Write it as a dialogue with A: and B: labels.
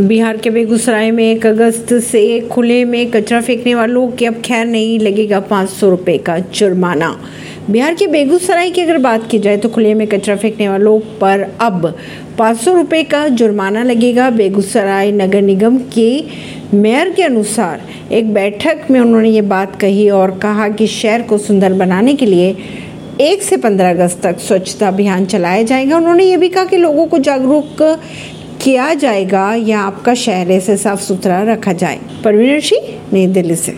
A: बिहार के बेगूसराय में एक अगस्त से खुले में कचरा फेंकने वालों के अब खैर नहीं लगेगा पाँच सौ रुपये का जुर्माना। बिहार के बेगूसराय की अगर बात की जाए तो खुले में कचरा फेंकने वालों पर अब पाँच सौ रुपये का जुर्माना लगेगा। बेगूसराय नगर निगम के मेयर के अनुसार एक बैठक में उन्होंने ये बात कही और कहा कि शहर को सुंदर बनाने के लिए एक से पंद्रह अगस्त तक स्वच्छता अभियान चलाया जाएगा। उन्होंने ये भी कहा कि लोगों को जागरूक किया जाएगा या आपका शहर ऐसे साफ़ सुथरा रखा जाए। परवीन सिंह नई दिल्ली से।